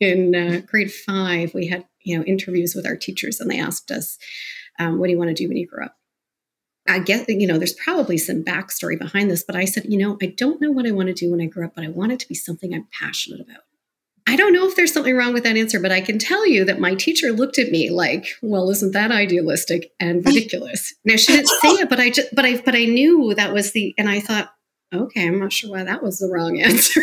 in uh, grade five, we had you know interviews with our teachers, and they asked us, um, "What do you want to do when you grow up?" I guess you know there's probably some backstory behind this, but I said, you know, I don't know what I want to do when I grow up, but I want it to be something I'm passionate about. I don't know if there's something wrong with that answer, but I can tell you that my teacher looked at me like, "Well, isn't that idealistic and ridiculous?" now she didn't say it, but I just, but I, but I knew that was the, and I thought, okay, I'm not sure why that was the wrong answer.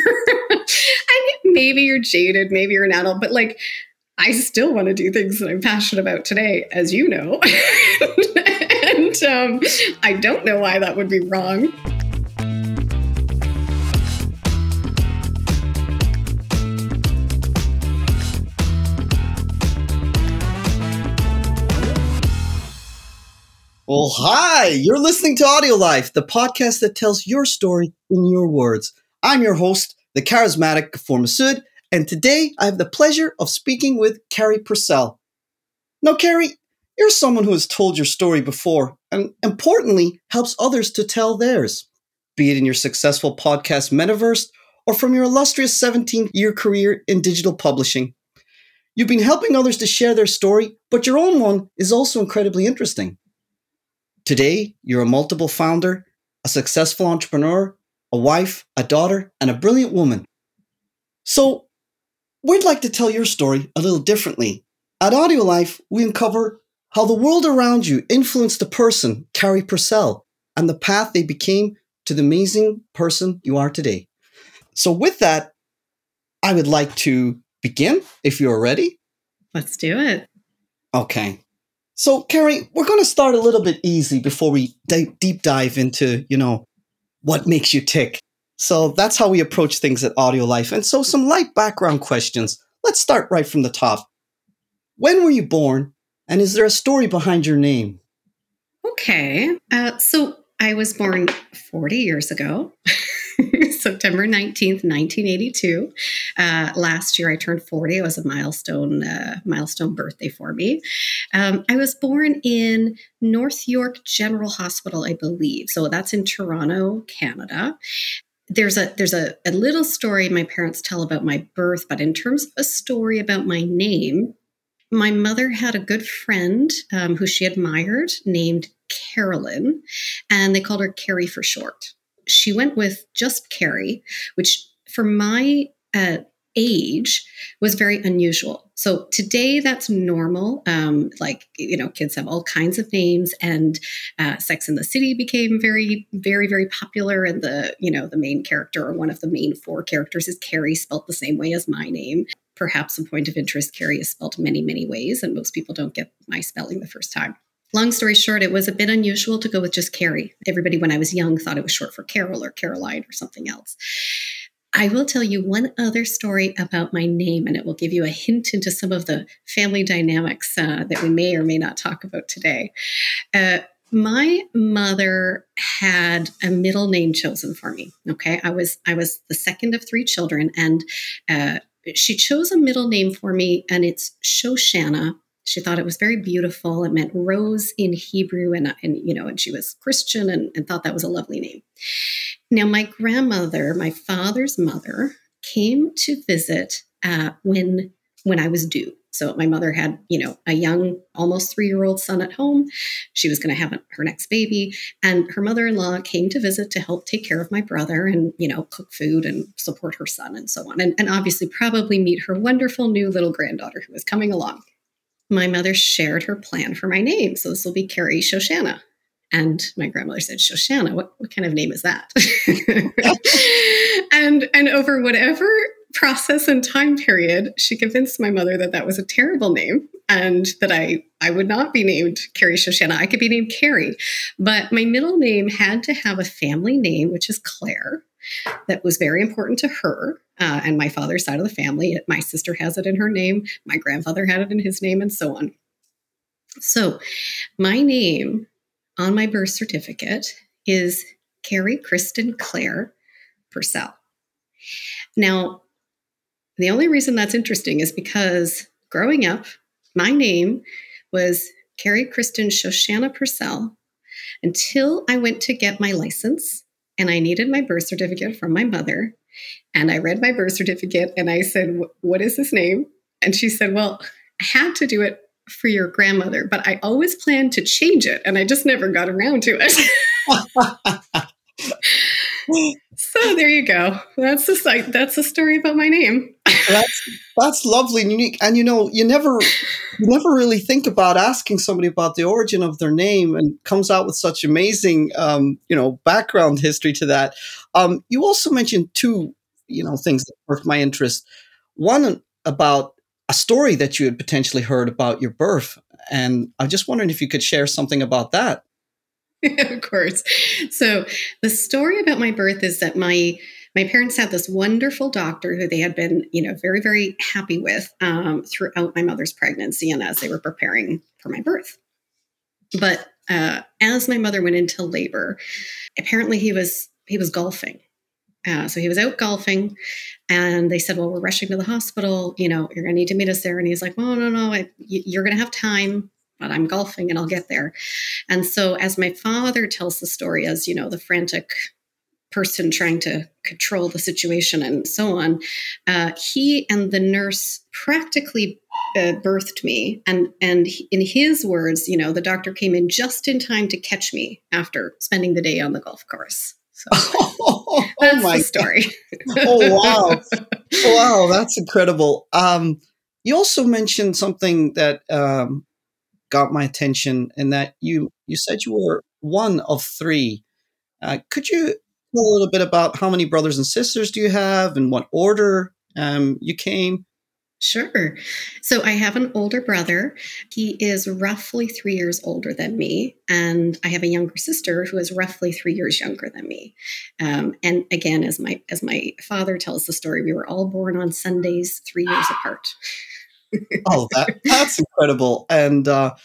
Maybe you're jaded, maybe you're an adult, but like, I still want to do things that I'm passionate about today, as you know, and um, I don't know why that would be wrong. Well, hi, you're listening to Audio Life, the podcast that tells your story in your words. I'm your host, the charismatic Gafour Masood, and today I have the pleasure of speaking with Carrie Purcell. Now, Carrie, you're someone who has told your story before and importantly helps others to tell theirs, be it in your successful podcast Metaverse or from your illustrious 17 year career in digital publishing. You've been helping others to share their story, but your own one is also incredibly interesting. Today, you're a multiple founder, a successful entrepreneur, a wife, a daughter, and a brilliant woman. So, we'd like to tell your story a little differently. At Audio Life, we uncover how the world around you influenced the person, Carrie Purcell, and the path they became to the amazing person you are today. So, with that, I would like to begin if you're ready. Let's do it. Okay. So, Carrie, we're going to start a little bit easy before we d- deep dive into, you know, what makes you tick. So that's how we approach things at Audio Life. And so, some light background questions. Let's start right from the top. When were you born, and is there a story behind your name? Okay. Uh, so, I was born 40 years ago. September 19th, 1982. Uh, last year I turned 40. It was a milestone uh, milestone birthday for me. Um, I was born in North York General Hospital, I believe. So that's in Toronto, Canada there's a there's a, a little story my parents tell about my birth but in terms of a story about my name my mother had a good friend um, who she admired named carolyn and they called her carrie for short she went with just Carrie, which for my uh, age was very unusual. So today that's normal. Um, like, you know, kids have all kinds of names and uh, Sex in the City became very, very, very popular. And the, you know, the main character or one of the main four characters is Carrie, spelt the same way as my name. Perhaps a point of interest, Carrie is spelled many, many ways, and most people don't get my spelling the first time. Long story short, it was a bit unusual to go with just Carrie. Everybody, when I was young, thought it was short for Carol or Caroline or something else. I will tell you one other story about my name, and it will give you a hint into some of the family dynamics uh, that we may or may not talk about today. Uh, my mother had a middle name chosen for me. Okay, I was I was the second of three children, and uh, she chose a middle name for me, and it's Shoshana, she thought it was very beautiful. It meant rose in Hebrew, and, and you know, and she was Christian and, and thought that was a lovely name. Now, my grandmother, my father's mother, came to visit uh, when when I was due. So my mother had, you know, a young, almost three-year-old son at home. She was going to have her next baby, and her mother-in-law came to visit to help take care of my brother and, you know, cook food and support her son and so on, and, and obviously probably meet her wonderful new little granddaughter who was coming along my mother shared her plan for my name. So this will be Carrie Shoshana. And my grandmother said, Shoshana, what, what kind of name is that? and and over whatever process and time period, she convinced my mother that that was a terrible name and that I I would not be named Carrie Shoshana. I could be named Carrie, but my middle name had to have a family name, which is Claire that was very important to her uh, and my father's side of the family. My sister has it in her name, my grandfather had it in his name, and so on. So, my name on my birth certificate is Carrie Kristen Claire Purcell. Now, the only reason that's interesting is because growing up, my name was Carrie Kristen Shoshana Purcell until I went to get my license and I needed my birth certificate from my mother. And I read my birth certificate and I said, What is his name? And she said, Well, I had to do it for your grandmother, but I always planned to change it and I just never got around to it. so there you go. That's the site. That's the story about my name. that's that's lovely and unique. And you know, you never you never really think about asking somebody about the origin of their name, and comes out with such amazing, um, you know, background history to that. Um, you also mentioned two, you know, things that sparked my interest. One about a story that you had potentially heard about your birth, and I'm just wondering if you could share something about that. of course. So the story about my birth is that my my parents had this wonderful doctor who they had been, you know, very very happy with um, throughout my mother's pregnancy and as they were preparing for my birth. But uh, as my mother went into labor, apparently he was he was golfing. Uh, so he was out golfing, and they said, "Well, we're rushing to the hospital. You know, you're going to need to meet us there." And he's like, "Well, no, no, I, you're going to have time but I'm golfing and I'll get there. And so, as my father tells the story, as you know, the frantic person trying to control the situation and so on, uh, he and the nurse practically uh, birthed me. And and in his words, you know, the doctor came in just in time to catch me after spending the day on the golf course. So oh, that's my the story. oh wow, wow, that's incredible. Um, you also mentioned something that um, got my attention and that you you said you were one of three. Uh, could you tell a little bit about how many brothers and sisters do you have and what order um, you came? Sure. So I have an older brother. He is roughly three years older than me. And I have a younger sister who is roughly three years younger than me. Um, and again, as my as my father tells the story, we were all born on Sundays, three years apart oh, that, that's incredible. And uh,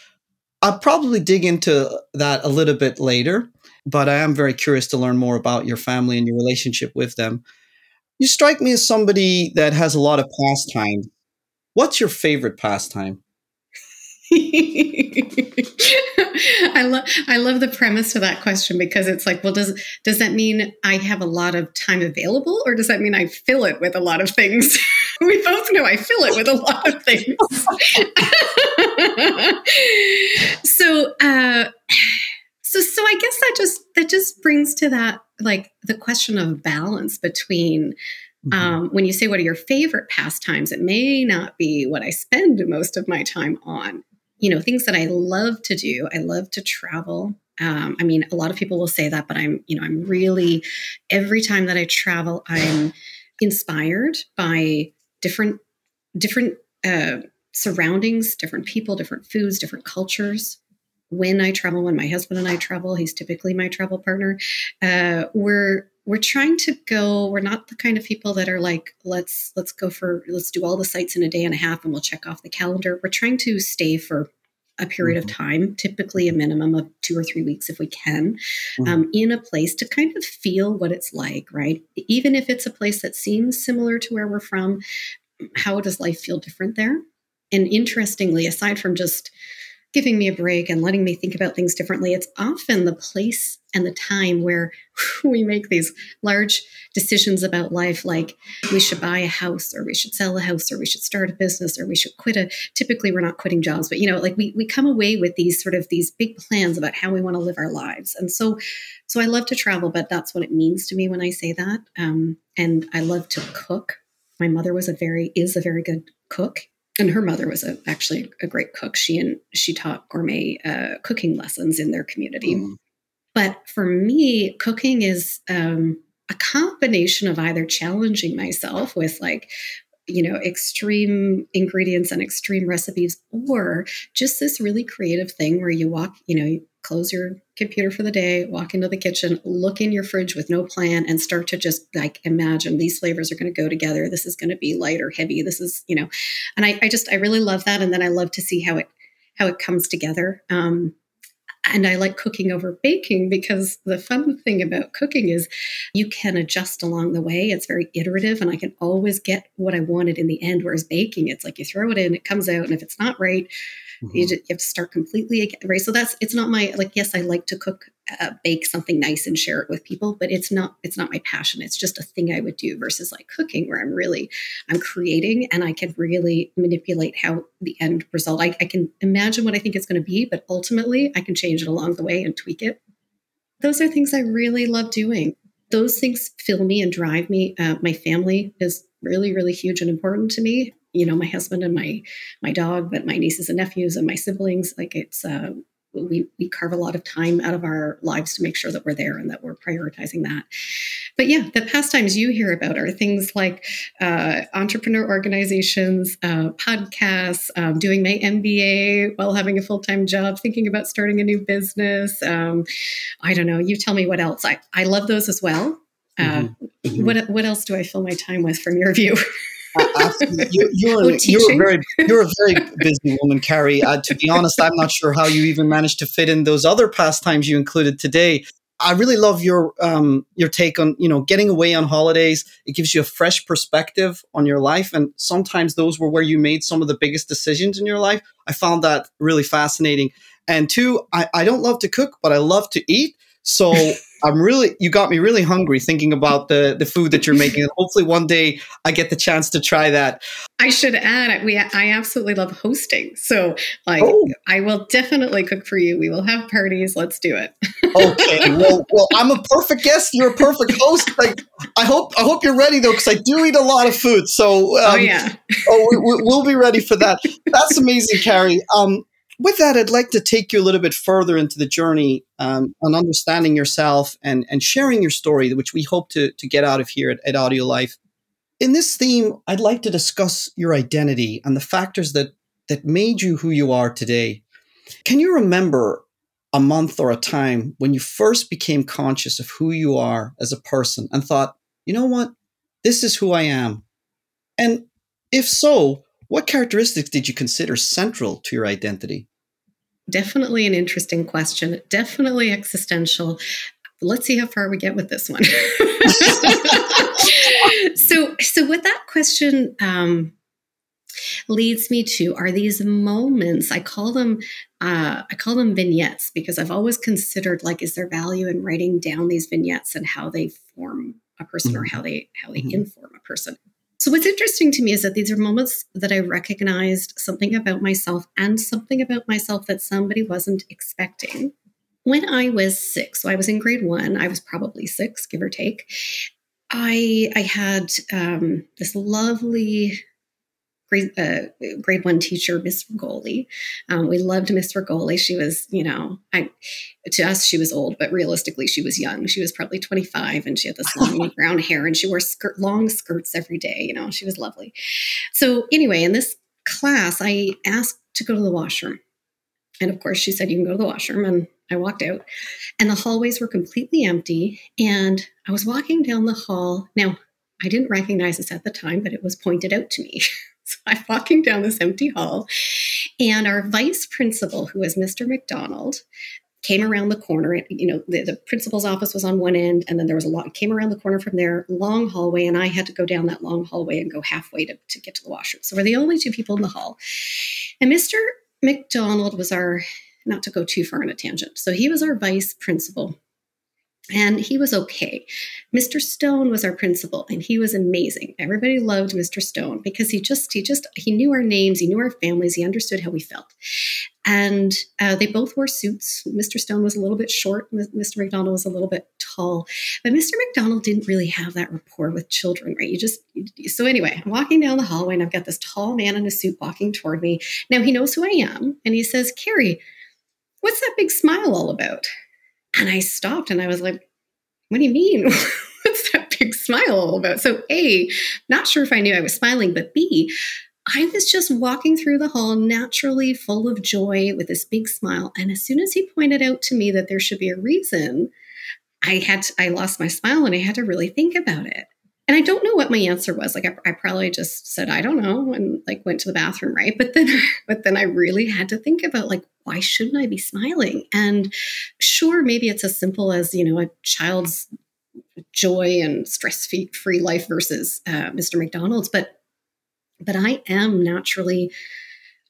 I'll probably dig into that a little bit later, but I am very curious to learn more about your family and your relationship with them. You strike me as somebody that has a lot of pastimes. What's your favorite pastime? I love I love the premise to that question because it's like, well, does does that mean I have a lot of time available, or does that mean I fill it with a lot of things? we both know I fill it with a lot of things. so, uh, so, so I guess that just that just brings to that like the question of balance between Mm-hmm. Um, when you say what are your favorite pastimes, it may not be what I spend most of my time on you know, things that I love to do. I love to travel. Um, I mean, a lot of people will say that, but I'm, you know, I'm really, every time that I travel, I'm inspired by different, different uh, surroundings, different people, different foods, different cultures. When I travel, when my husband and I travel, he's typically my travel partner. Uh, we're we're trying to go we're not the kind of people that are like let's let's go for let's do all the sites in a day and a half and we'll check off the calendar we're trying to stay for a period mm-hmm. of time typically a minimum of two or three weeks if we can mm-hmm. um, in a place to kind of feel what it's like right even if it's a place that seems similar to where we're from how does life feel different there and interestingly aside from just giving me a break and letting me think about things differently. It's often the place and the time where we make these large decisions about life, like we should buy a house or we should sell a house or we should start a business or we should quit a typically we're not quitting jobs, but you know, like we we come away with these sort of these big plans about how we want to live our lives. And so so I love to travel, but that's what it means to me when I say that. Um, and I love to cook. My mother was a very is a very good cook and her mother was a, actually a great cook. She and she taught gourmet uh, cooking lessons in their community. Mm. But for me, cooking is um, a combination of either challenging myself with like you know extreme ingredients and extreme recipes or just this really creative thing where you walk you know you close your computer for the day, walk into the kitchen, look in your fridge with no plan, and start to just like imagine these flavors are going to go together. This is going to be light or heavy. This is, you know, and I, I just I really love that, and then I love to see how it how it comes together. Um, and I like cooking over baking because the fun thing about cooking is you can adjust along the way. It's very iterative, and I can always get what I wanted in the end. Whereas baking, it's like you throw it in, it comes out, and if it's not right, Mm-hmm. You, just, you have to start completely again, right? So that's it's not my like. Yes, I like to cook uh, bake something nice and share it with people but it's not it's not my passion it's just a thing i would do versus like cooking where i'm really i'm creating and i can really manipulate how the end result i, I can imagine what i think it's going to be but ultimately i can change it along the way and tweak it those are things i really love doing those things fill me and drive me uh, my family is really really huge and important to me you know my husband and my my dog but my nieces and nephews and my siblings like it's uh, we, we carve a lot of time out of our lives to make sure that we're there and that we're prioritizing that. But yeah, the pastimes you hear about are things like uh, entrepreneur organizations, uh, podcasts, um, doing my MBA while having a full time job, thinking about starting a new business. Um, I don't know. You tell me what else. I, I love those as well. Uh, mm-hmm. mm-hmm. What what else do I fill my time with from your view? you, you're, oh, you're a very you're a very busy woman, Carrie. Uh, to be honest, I'm not sure how you even managed to fit in those other pastimes you included today. I really love your um, your take on you know getting away on holidays. It gives you a fresh perspective on your life, and sometimes those were where you made some of the biggest decisions in your life. I found that really fascinating. And two, I, I don't love to cook, but I love to eat. So I'm really, you got me really hungry thinking about the the food that you're making. And hopefully one day I get the chance to try that. I should add, we I absolutely love hosting. So like, oh. I will definitely cook for you. We will have parties. Let's do it. okay. Well, well, I'm a perfect guest. You're a perfect host. Like, I hope I hope you're ready though, because I do eat a lot of food. So, um, oh yeah. oh, we, will be ready for that. That's amazing, Carrie. Um, with that, I'd like to take you a little bit further into the journey um, on understanding yourself and, and sharing your story, which we hope to, to get out of here at, at Audio Life. In this theme, I'd like to discuss your identity and the factors that, that made you who you are today. Can you remember a month or a time when you first became conscious of who you are as a person and thought, you know what, this is who I am? And if so, what characteristics did you consider central to your identity? Definitely an interesting question. Definitely existential. Let's see how far we get with this one. so, so what that question um, leads me to are these moments. I call them uh, I call them vignettes because I've always considered like is there value in writing down these vignettes and how they form a person mm-hmm. or how they how they mm-hmm. inform a person. So, what's interesting to me is that these are moments that I recognized something about myself and something about myself that somebody wasn't expecting. When I was six, so I was in grade one, I was probably six, give or take. I I had um, this lovely grade, uh, grade one teacher, Miss Regoli. Um, we loved Miss Regoli. She was, you know, I to us she was old, but realistically she was young. She was probably 25, and she had this long brown hair, and she wore skirt, long skirts every day. You know, she was lovely. So anyway, in this class, I asked to go to the washroom, and of course she said you can go to the washroom, and I walked out, and the hallways were completely empty, and I was walking down the hall. Now I didn't recognize this at the time, but it was pointed out to me. So I'm walking down this empty hall, and our vice principal, who was Mr. McDonald, came around the corner. You know, the, the principal's office was on one end, and then there was a lot, came around the corner from there, long hallway, and I had to go down that long hallway and go halfway to, to get to the washroom. So we're the only two people in the hall. And Mr. McDonald was our, not to go too far on a tangent, so he was our vice principal and he was okay. Mr. Stone was our principal and he was amazing. Everybody loved Mr. Stone because he just he just he knew our names, he knew our families, he understood how we felt. And uh, they both wore suits. Mr. Stone was a little bit short, Mr. McDonald was a little bit tall. But Mr. McDonald didn't really have that rapport with children, right? You just so anyway, I'm walking down the hallway and I've got this tall man in a suit walking toward me. Now he knows who I am and he says, "Carrie, what's that big smile all about?" And I stopped and I was like, what do you mean? What's that big smile all about? So, A, not sure if I knew I was smiling, but B, I was just walking through the hall naturally full of joy with this big smile. And as soon as he pointed out to me that there should be a reason, I had to, I lost my smile and I had to really think about it. And I don't know what my answer was. Like I, I, probably just said I don't know and like went to the bathroom, right? But then but then I really had to think about like why shouldn't I be smiling? And sure, maybe it's as simple as, you know, a child's joy and stress free life versus uh, Mr. McDonald's, but but I am naturally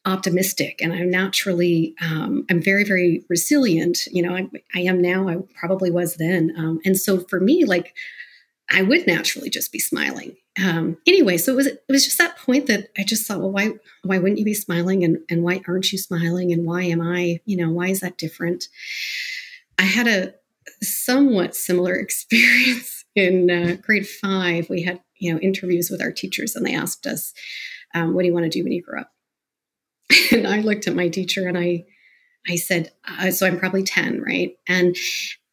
optimistic and i'm naturally um, i'm very very resilient you know I, I, am now i probably was then um, and so for me like i would naturally just be smiling. Um, anyway so it was it was just that point that i just thought well why why wouldn't you be smiling? And and why aren't you smiling? And why am i you know why is that different? I had a somewhat similar experience in uh, grade five. We had you know interviews with our teachers and they asked us um, what do you want to do when you grow up? And I looked at my teacher and I, I said, uh, so I'm probably 10, right? And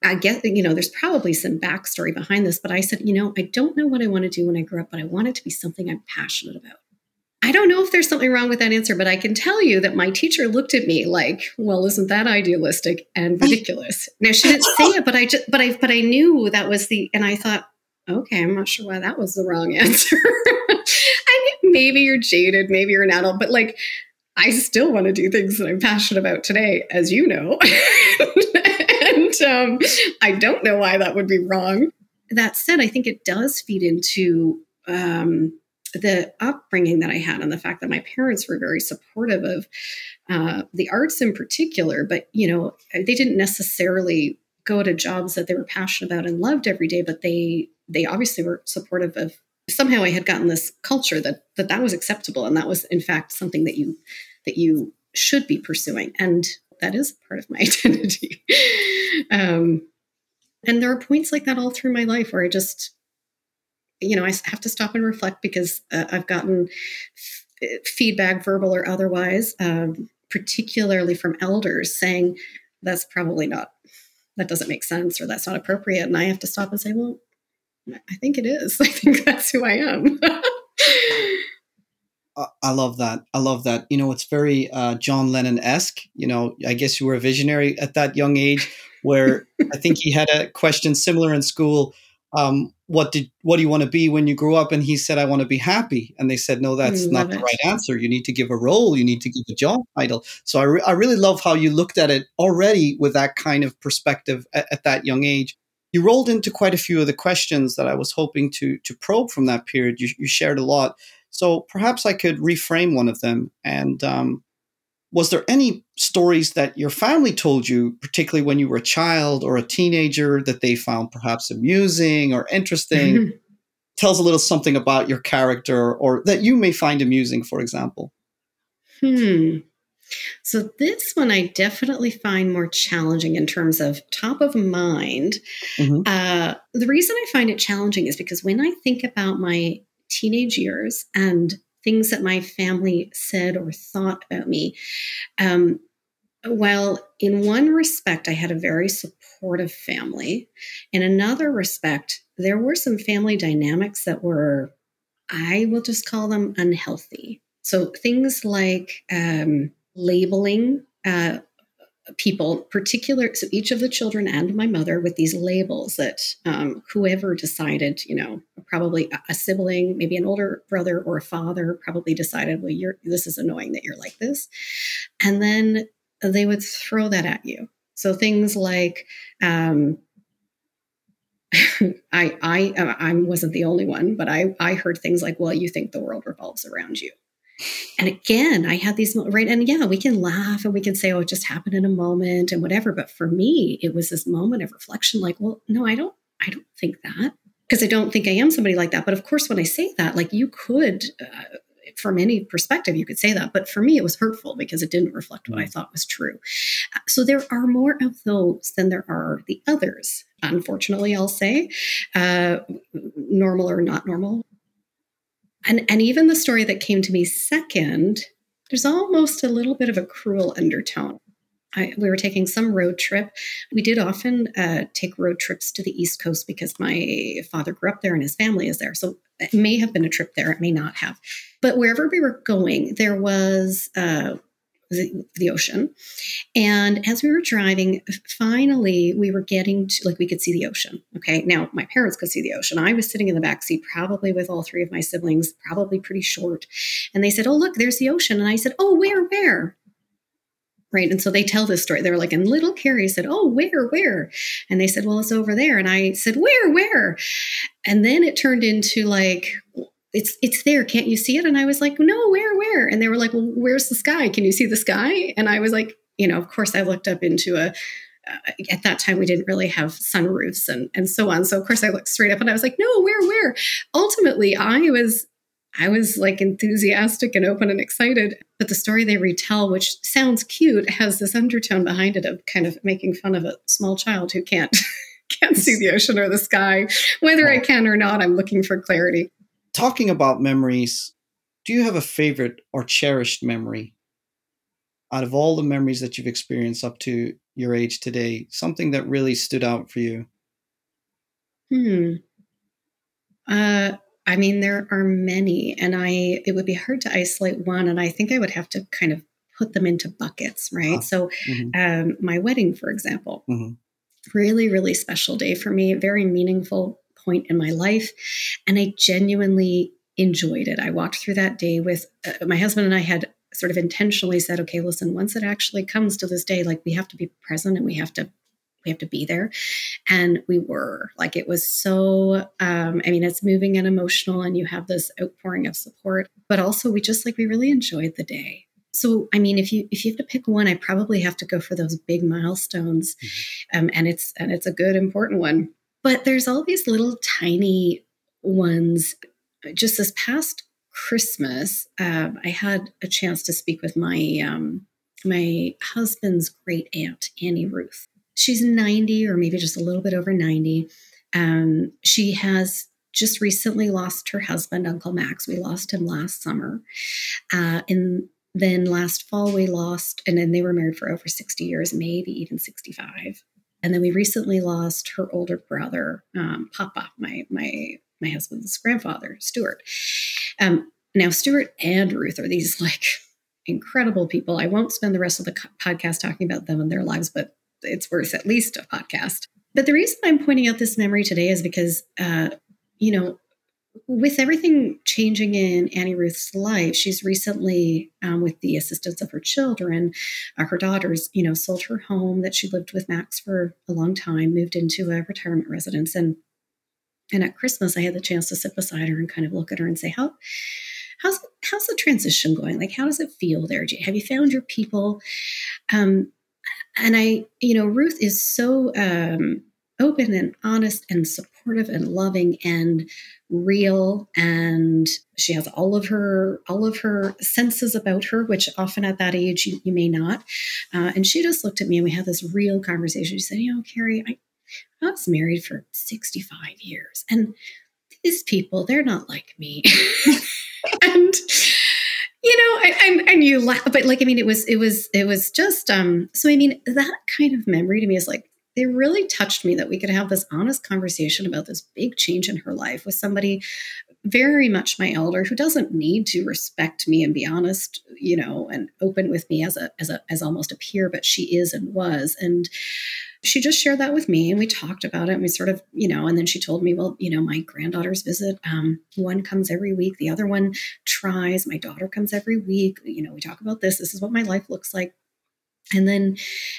I get, you know, there's probably some backstory behind this, but I said, you know, I don't know what I want to do when I grow up, but I want it to be something I'm passionate about. I don't know if there's something wrong with that answer, but I can tell you that my teacher looked at me like, "Well, isn't that idealistic and ridiculous?" now she didn't say it, but I just, but I, but I knew that was the, and I thought, okay, I'm not sure why that was the wrong answer. I maybe you're jaded, maybe you're an adult, but like I still want to do things that I'm passionate about today, as you know. and um, I don't know why that would be wrong. That said, I think it does feed into um, the upbringing that I had and the fact that my parents were very supportive of uh, the arts in particular. But, you know, they didn't necessarily go to jobs that they were passionate about and loved every day, but they they obviously were supportive of somehow I had gotten this culture that that that was acceptable and that was in fact something that you that you should be pursuing and that is part of my identity. Um, and there are points like that all through my life where I just you know I have to stop and reflect because uh, I've gotten f- feedback verbal or otherwise um, particularly from elders saying that's probably not that doesn't make sense or that's not appropriate and I have to stop and say well I think it is. I think that's who I am. I love that. I love that. You know, it's very uh, John Lennon esque. You know, I guess you were a visionary at that young age, where I think he had a question similar in school. Um, what did what do you want to be when you grow up? And he said, I want to be happy. And they said, No, that's not it. the right answer. You need to give a role. You need to give a job title. So I, re- I really love how you looked at it already with that kind of perspective at, at that young age you rolled into quite a few of the questions that I was hoping to to probe from that period. You, you shared a lot, so perhaps I could reframe one of them. And um, was there any stories that your family told you, particularly when you were a child or a teenager, that they found perhaps amusing or interesting? Mm-hmm. Tells a little something about your character, or that you may find amusing, for example. Hmm. So this one I definitely find more challenging in terms of top of mind. Mm-hmm. Uh, the reason I find it challenging is because when I think about my teenage years and things that my family said or thought about me, um, well, in one respect, I had a very supportive family. In another respect, there were some family dynamics that were, I will just call them unhealthy. So things like um, labeling uh, people, particular, so each of the children and my mother with these labels that um, whoever decided, you know, probably a sibling, maybe an older brother or a father, probably decided, well, you're this is annoying that you're like this, and then they would throw that at you. So things like. Um, I I I wasn't the only one, but I I heard things like, "Well, you think the world revolves around you," And again, I had these right, and yeah, we can laugh and we can say, "Oh, it just happened in a moment" and whatever. But for me, it was this moment of reflection. Like, well, no, I don't, I don't think that because I don't think I am somebody like that. But of course, when I say that, like you could, uh, from any perspective, you could say that. But for me, it was hurtful because it didn't reflect what I thought was true. So there are more of those than there are the others. Unfortunately, I'll say, uh, normal or not normal, and and even the story that came to me second there's almost a little bit of a cruel undertone I, we were taking some road trip. We did often uh, take road trips to the East Coast because my father grew up there and his family is there. So it may have been a trip there, it may not have. But wherever we were going, there was uh, the, the, ocean. And as we were driving, finally we were getting to like we could see the ocean. Okay. Now my parents could see the ocean. I was sitting in the back seat, probably with all three of my siblings, probably pretty short. And they said, Oh, look, there's the ocean. And I said, Oh, where, where? Right. And so they tell this story. They were like, and little Carrie said, Oh, where, where? And they said, Well, it's over there. And I said, Where, where? And then it turned into like, it's it's there. Can't you see it? And i was like no where where? And they were like well where's the sky? Can you see the sky? And i was like you know of course i looked up into a uh, at that time we didn't really have sunroofs and and so on. So of course i looked straight up and i was like no where where? Ultimately i was i was like enthusiastic and open and excited. But the story they retell which sounds cute has this undertone behind it of kind of making fun of a small child who can't can't see the ocean or the sky. Whether i can or not i'm looking for clarity talking about memories, do you have a favorite or cherished memory out of all the memories that you've experienced up to your age today? Something that really stood out for you? Hmm. Uh, I mean, there are many, and I it would be hard to isolate one, and I think I would have to kind of put them into buckets, right? Ah, so, mm-hmm. um, my wedding, for example, mm-hmm. really, really special day for me, very meaningful point in my life. And I genuinely enjoyed it. I walked through that day with uh, my husband and I had sort of intentionally said, okay, listen, once it actually comes to this day, like we have to be present and we have to we have to be there and we were like it was so um, i mean it's moving and emotional and you have this outpouring of support but also we just like we really enjoyed the day so i mean if you if you have to pick one i probably have to go for those big milestones mm-hmm. um, and it's and it's a good important one but there's all these little tiny ones. Just this past Christmas, uh, I had a chance to speak with my um, my husband's great aunt, Annie Ruth. She's 90 or maybe just a little bit over 90. Um, she has just recently lost her husband, Uncle Max. We lost him last summer. Uh, and then last fall, we lost, and then they were married for over 60 years, maybe even 65. And then we recently lost her older brother, um, Papa, my my my husband's grandfather, Stuart. Um, now, Stuart and Ruth are these like incredible people. I won't spend the rest of the podcast talking about them and their lives, but it's worth at least a podcast. But the reason I'm pointing out this memory today is because, uh, you know, with everything changing in Annie Ruth's life, she's recently, um, with the assistance of her children, uh, her daughters, you know, sold her home that she lived with Max for a long time, moved into a retirement residence, and and at Christmas, I had the chance to sit beside her and kind of look at her and say, "How, how's how's the transition going? Like, how does it feel there? Have you found your people?" Um, and I, you know, Ruth is so um, open and honest and supportive and loving and real. And she has all of her all of her senses about her which often at that age you, you may not. Uh, and she just looked at me and we had this real conversation. She said you know carrie I, I was married for 65 years and these people they're not like me. And you know and, and, and you laugh but like i mean it was it was it was just um so i mean that kind of memory to me is like it really touched me that we could have this honest conversation about this big change in her life with somebody very much my elder who doesn't need to respect me and be honest you know and open with me as a as a as almost a peer but she is and was. And she just shared that with me and we talked about it and we sort of you know and then she told me well you know my granddaughters visit um, one comes every week the other one tries my daughter comes every week you know we talk about this this is what my life looks like and then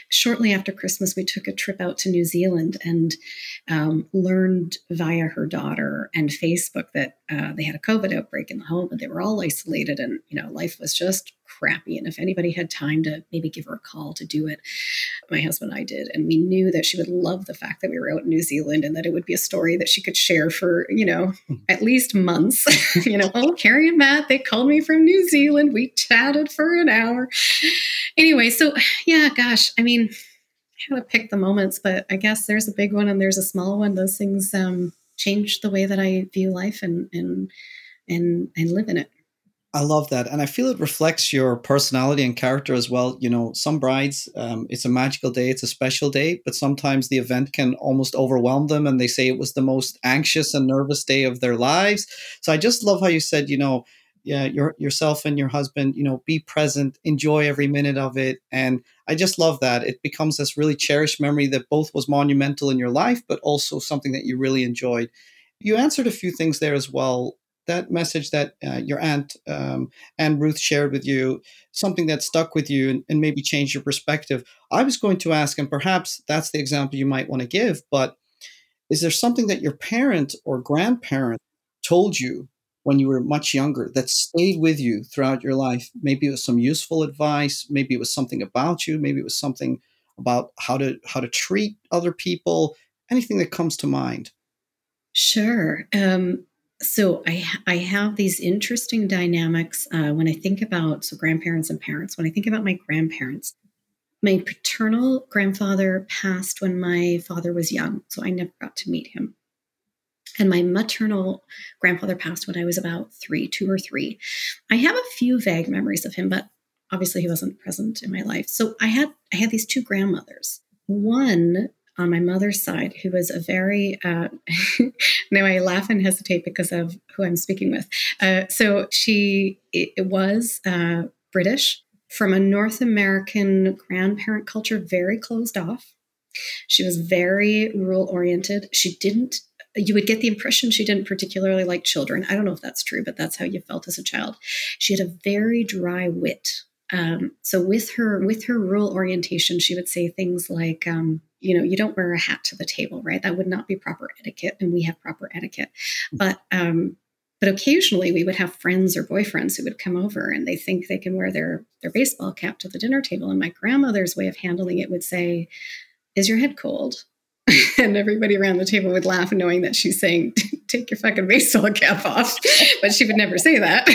shortly after Christmas, we took a trip out to New Zealand and um, learned via her daughter and Facebook that uh, they had a COVID outbreak in the home and they were all isolated and, you know, life was just crappy. And if anybody had time to maybe give her a call to do it, my husband and I did. And we knew that she would love the fact that we were out in New Zealand and that it would be a story that she could share for, you know, at least months. you know, oh, Carrie and Matt, they called me from New Zealand. We chatted for an hour. Anyway, so yeah, gosh, I mean, how to pick the moments, but I guess there's a big one and there's a small one. Those things um, change the way that I view life and and and and live in it. I love that. And I feel it reflects your personality and character as well. You know, some brides, um, it's a magical day, it's a special day, but sometimes the event can almost overwhelm them and they say it was the most anxious and nervous day of their lives. So I just love how you said, you know, yeah, your, yourself and your husband, you know, be present, enjoy every minute of it. And I just love that. It becomes this really cherished memory that both was monumental in your life, but also something that you really enjoyed. You answered a few things there as well that message that uh, your aunt um, and Ruth shared with you, something that stuck with you and, and, maybe changed your perspective. I was going to ask, and perhaps that's the example you might want to give, but is there something that your parent or grandparent told you when you were much younger that stayed with you throughout your life? Maybe it was some useful advice, maybe it was something about you, maybe it was something about how to how to treat other people, anything that comes to mind. Sure. Um, so I I have these interesting dynamics uh, when I think about so grandparents and parents. When I think about my grandparents, my paternal grandfather passed when my father was young, so I never got to meet him. And my maternal grandfather passed when I was about three, two or three. I have a few vague memories of him, but obviously he wasn't present in my life. So I had I had these two grandmothers. One on my mother's side, who was a very uh, now I laugh and hesitate because of who I'm speaking with. Uh, so she it, was uh, British from a North American grandparent culture, very closed off. She was very rule oriented. She didn't you would get the impression she didn't particularly like children. I don't know if that's true, but that's how you felt as a child. She had a very dry wit. Um, so with her with her rural orientation, she would say things like, um, you know, you don't wear a hat to the table, right? That would not be proper etiquette, and we have proper etiquette. But um, but occasionally we would have friends or boyfriends who would come over and they think they can wear their their baseball cap to the dinner table. And my grandmother's way of handling it would say, "Is your head cold?" and everybody around the table would laugh, knowing that she's saying, "Take your fucking baseball cap off," but she would never say that.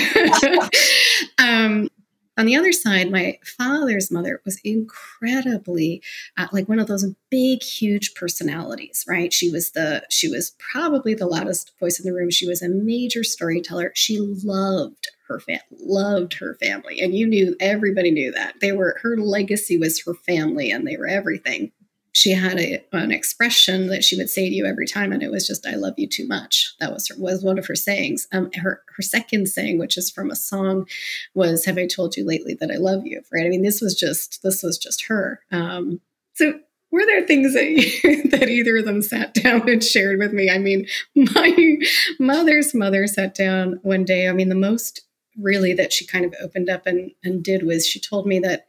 um, on the other side, my father's mother was incredibly uh, like one of those big, huge personalities. Right? She was the she was probably the loudest voice in the room. She was a major storyteller. She loved her fam- loved her family, and you knew everybody knew that they were her legacy was her family, and they were everything she had a, an expression that she would say to you every time, and it was just "I love you too much." That was her, was one of her sayings. Um, her her second saying, which is from a song, was "Have I told you lately that I love you?" Right? I mean, this was just this was just her. Um, so were there things that, you, that either of them sat down and shared with me? I mean, my mother's mother sat down one day. I mean, the most really that she kind of opened up and, and did was she told me that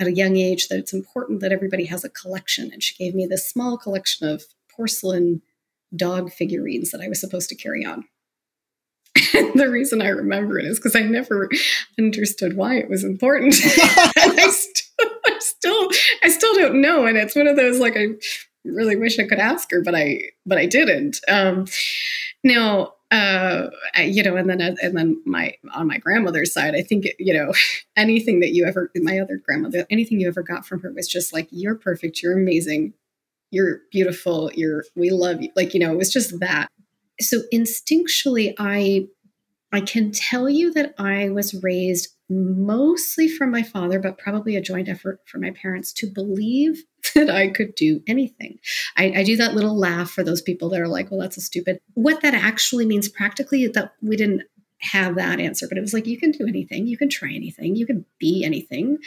at a young age that it's important that everybody has a collection. And she gave me this small collection of porcelain dog figurines that I was supposed to carry on. And the reason I remember it is because I never understood why it was important. I, still, I still, I still don't know. And it's one of those like I really wish I could ask her, but I, but I didn't. Um, now, uh, you know, and then and then my on my grandmother's side, I think you know anything that you ever my other grandmother anything you ever got from her was just like you're perfect, you're amazing, you're beautiful, you're we love you. Like you know, it was just that. So instinctually, I I can tell you that I was raised mostly from my father, but probably a joint effort from my parents to believe that I could do anything. I, I, do that little laugh for those people that are like, well, that's a stupid. What that actually means practically that we didn't have that answer, but it was like, you can do anything, you can try anything, you can be anything.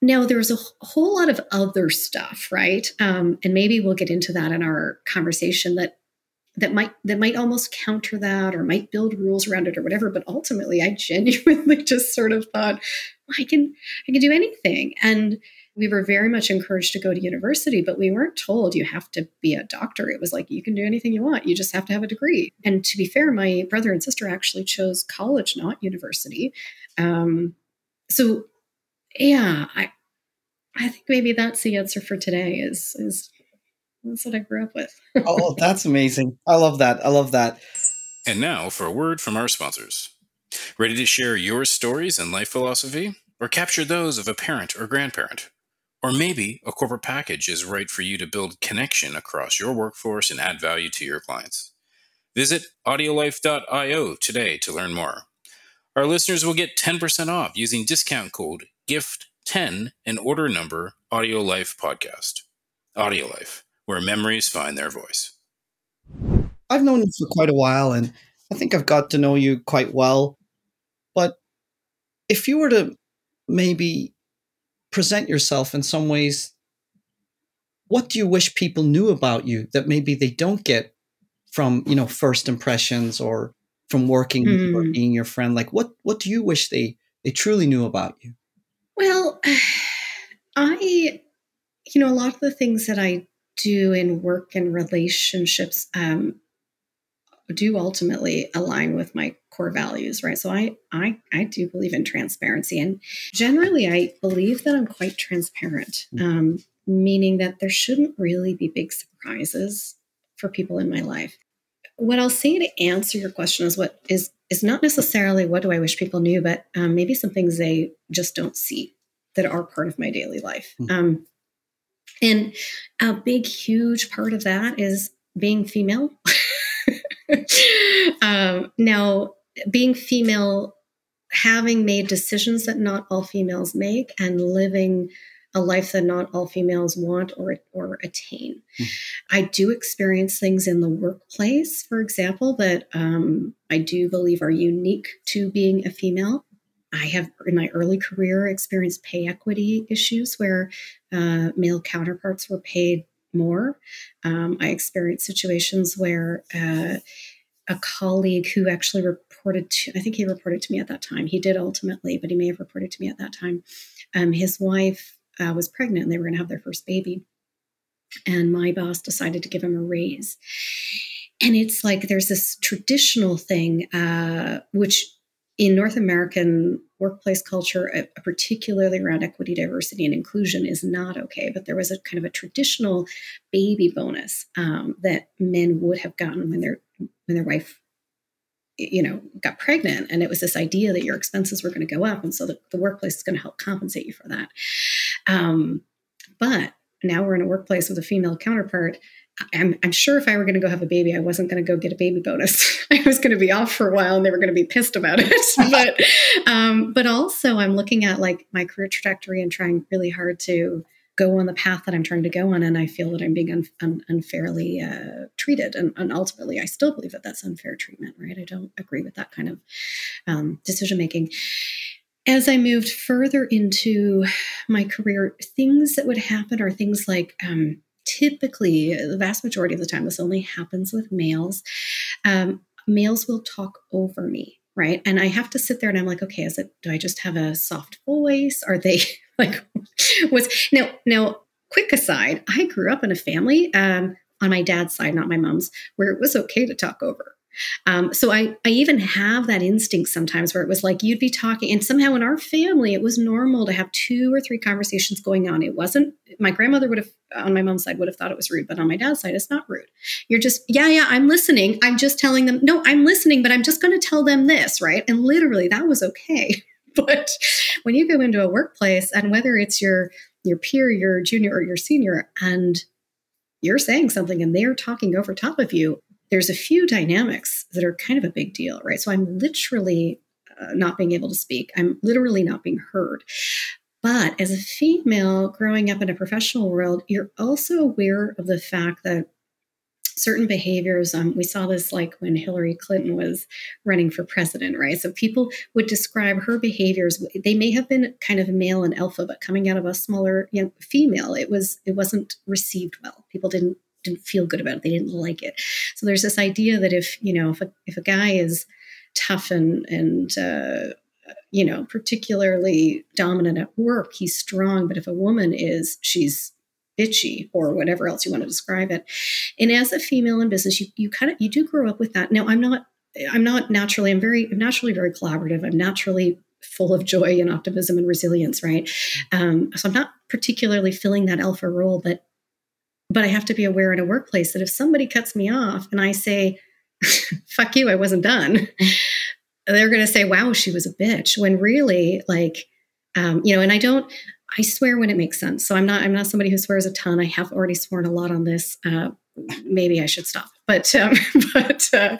Now, there's a whole lot of other stuff, right? Um, and maybe we'll get into that in our conversation that that might that might almost counter that or might build rules around it or whatever but ultimately i genuinely just sort of thought well, i can i can do anything and we were very much encouraged to go to university but we weren't told you have to be a doctor it was like you can do anything you want you just have to have a degree and to be fair my brother and sister actually chose college not university um, so yeah i i think maybe that's the answer for today is is that's what I grew up with. oh, that's amazing. I love that. I love that. And now for a word from our sponsors. Ready to share your stories and life philosophy? Or capture those of a parent or grandparent? Or maybe a corporate package is right for you to build connection across your workforce and add value to your clients. Visit audiolife.io today to learn more. Our listeners will get 10% off using discount code GIFT10 and order number AudioLife Podcast. AudioLife where memories find their voice. I've known you for quite a while, and I think I've got to know you quite well. But if you were to maybe present yourself in some ways, what do you wish people knew about you that maybe they don't get from you know first impressions or from working mm. or hmm. being your friend? Like, what what do you wish they they truly knew about you? Well, I, you know, a lot of the things that I do in work and relationships um, do ultimately align with my core values, right? So I I I do believe in transparency, and generally I believe that I'm quite transparent, mm. um, meaning that there shouldn't really be big surprises for people in my life. What I'll say to answer your question is what is is not necessarily what do I wish people knew, but um, maybe some things they just don't see that are part of my daily life. Mm. Um, and a big, huge part of that is being female. um, now, being female, having made decisions that not all females make, and living a life that not all females want or or attain. Mm. I do experience things in the workplace, for example, that um, I do believe are unique to being a female. I have, in my early career, experienced pay equity issues where uh, male counterparts were paid more. Um, I experienced situations where uh, a colleague who actually reported to, I think he reported to me at that time. He did ultimately, but he may have reported to me at that time. Um, his wife uh, was pregnant and they were going to have their first baby. And my boss decided to give him a raise. And it's like there's this traditional thing, uh, which in North American workplace culture, particularly around equity, diversity, and inclusion, is not okay. But there was a kind of a traditional baby bonus um, that men would have gotten when their when their wife, you know, got pregnant, and it was this idea that your expenses were going to go up, and so the, the workplace is going to help compensate you for that. Um, but now we're in a workplace with a female counterpart I'm, I'm sure if I were going to go have a baby, I wasn't going to go get a baby bonus. I was going to be off for a while and they were going to be pissed about it. but, um, but also I'm looking at like my career trajectory and trying really hard to go on the path that I'm trying to go on. And I feel that I'm being un, un, unfairly uh, treated. And, and, ultimately, I still believe that that's unfair treatment, right? I don't agree with that kind of um, decision making. As I moved further into my career, things that would happen are things like, um, typically, the vast majority of the time, this only happens with males. Um, males will talk over me, right? And I have to sit there and I'm like, okay, is it? Do I just have a soft voice? Are they like? Was now now? Quick aside, I grew up in a family um, on my dad's side, not my mom's, where it was okay to talk over. Um, so I, I even have that instinct sometimes where it was like you'd be talking, and somehow in our family, it was normal to have two or three conversations going on. It wasn't, my grandmother would have, on my mom's side, would have thought it was rude, but on my dad's side, it's not rude. You're just, yeah, yeah, I'm listening. I'm just telling them, no, I'm listening, but I'm just going to tell them this, right? And literally, that was okay. but when you go into a workplace, and whether it's your, your peer, your junior, or your senior, and you're saying something and they're talking over top of you, there's a few dynamics that are kind of a big deal, right? So I'm literally uh, not being able to speak. I'm literally not being heard. But as a female growing up in a professional world, you're also aware of the fact that certain behaviors, um, we saw this like when Hillary Clinton was running for president, right? So people would describe her behaviors. They may have been kind of male and alpha, but coming out of a smaller female, it was it wasn't received well. People didn't didn't feel good about it. They didn't like it. So there's this idea that if you know if a, if a guy is tough and and uh, you know particularly dominant at work, he's strong. But if a woman is, she's bitchy or whatever else you want to describe it. And as a female in business, you you kind of you do grow up with that. Now I'm not I'm not naturally I'm very I'm naturally very collaborative. I'm naturally full of joy and optimism and resilience, right? Um, so I'm not particularly filling that alpha role, but but I have to be aware in a workplace that if somebody cuts me off and I say, fuck you, I wasn't done, they're going to say, wow, she was a bitch. When really, like, um, you know, and I don't, I swear when it makes sense. So I'm not, I'm not somebody who swears a ton. I have already sworn a lot on this. Uh, maybe I should stop. But, um, but, uh,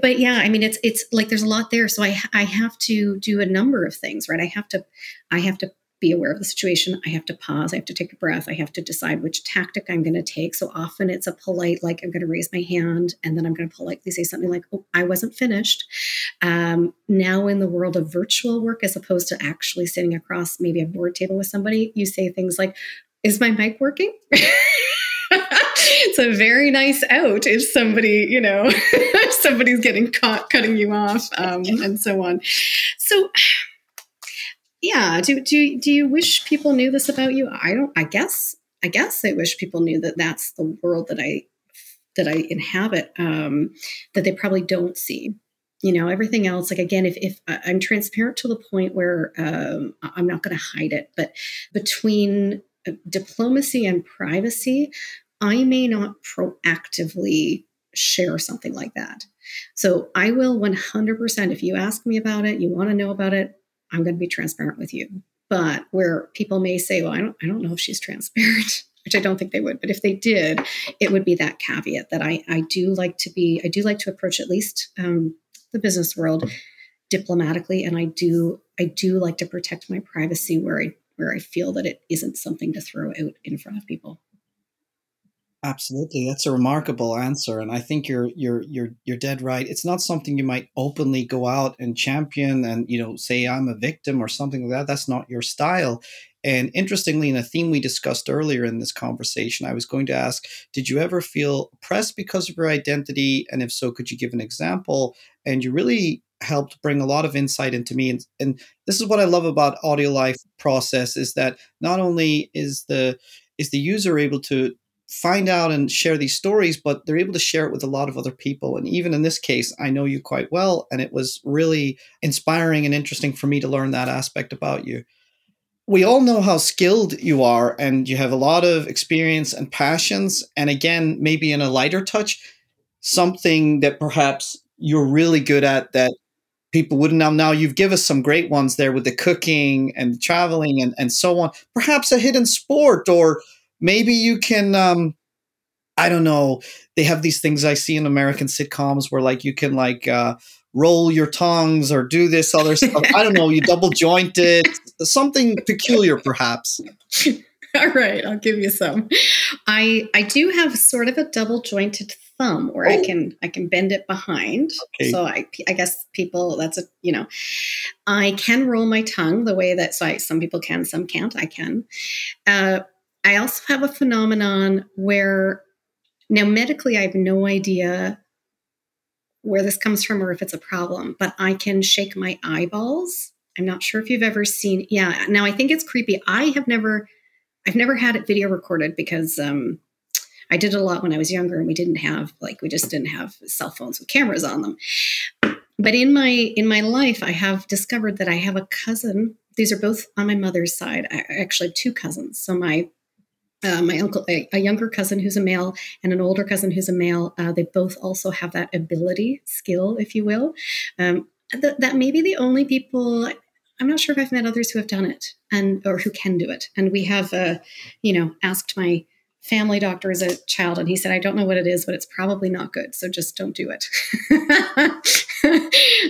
but yeah, I mean, it's, it's like there's a lot there. So I, I have to do a number of things, right? I have to, I have to be aware of the situation. I have to pause. I have to take a breath. I have to decide which tactic I'm going to take. So often it's a polite, like I'm going to raise my hand and then I'm going to politely say something like, oh, I wasn't finished. Um, now, in the world of virtual work, as opposed to actually sitting across maybe a board table with somebody, you say things like, is my mic working? it's a very nice out if somebody, you know, somebody's getting caught cutting you off um, and so on. So, yeah do do do you wish people knew this about you i don't i guess i guess i wish people knew that that's the world that i that I inhabit um, that they probably don't see. You know, everything else, like again, if, if I'm transparent to the point where um, I'm not going to hide it, but between uh, diplomacy and privacy, I may not proactively share something like that. So I will 100%, if you ask me about it, you want to know about it, I'm going to be transparent with you. But where people may say, well, I don't, I don't know if she's transparent. which I don't think they would, but if they did, it would be that caveat that I, I do like to be, I do like to approach at least um, the business world diplomatically, and I do, I do like to protect my privacy where I, where I feel that it isn't something to throw out in front of people. Absolutely, that's a remarkable answer, and I think you're you're you're you're dead right. It's not something you might openly go out and champion, and you know, say I'm a victim or something like that. That's not your style. And interestingly, in a theme we discussed earlier in this conversation, I was going to ask, did you ever feel oppressed because of your identity? And if so, could you give an example? And you really helped bring a lot of insight into me. And, and this is what I love about Audio Life process is that not only is the is the user able to find out and share these stories, but they're able to share it with a lot of other people. And even in this case, I know you quite well, and it was really inspiring and interesting for me to learn that aspect about you. We all know how skilled you are, and you have a lot of experience and passions. And again, maybe in a lighter touch, something that perhaps you're really good at that people wouldn't know. Now, you've given us some great ones there with the cooking and traveling and, and so on. Perhaps a hidden sport or maybe you can um i don't know they have these things i see in american sitcoms where like you can like uh roll your tongues or do this other stuff. I don't know you double jointed something peculiar perhaps. All right i'll give you some. I i do have sort of a double jointed thumb where oh. i can i can bend it behind. Okay. so i i guess people that's a you know i can roll my tongue the way that so I, some people can some can't i can. Uh, I also have a phenomenon where now medically I have no idea where this comes from or if it's a problem, but I can shake my eyeballs. I'm not sure if you've ever seen. Yeah, now I think it's creepy. I have never, I've never had it video recorded because um, I did a lot when I was younger, and we didn't have like we just didn't have cell phones with cameras on them. But in my in my life, I have discovered that I have a cousin. These are both on my mother's side. I actually have two cousins. So my uh, my uncle, a, a, younger cousin who's a male, and an older cousin who's a male. Uh, they both also have that ability, skill, if you will. Um, th- that may be the only people. I'm not sure if I've met others who have done it and or who can do it. And we have, uh, you know, asked my family doctor as a child and he said i don't know what it is but it's probably not good so just don't do it.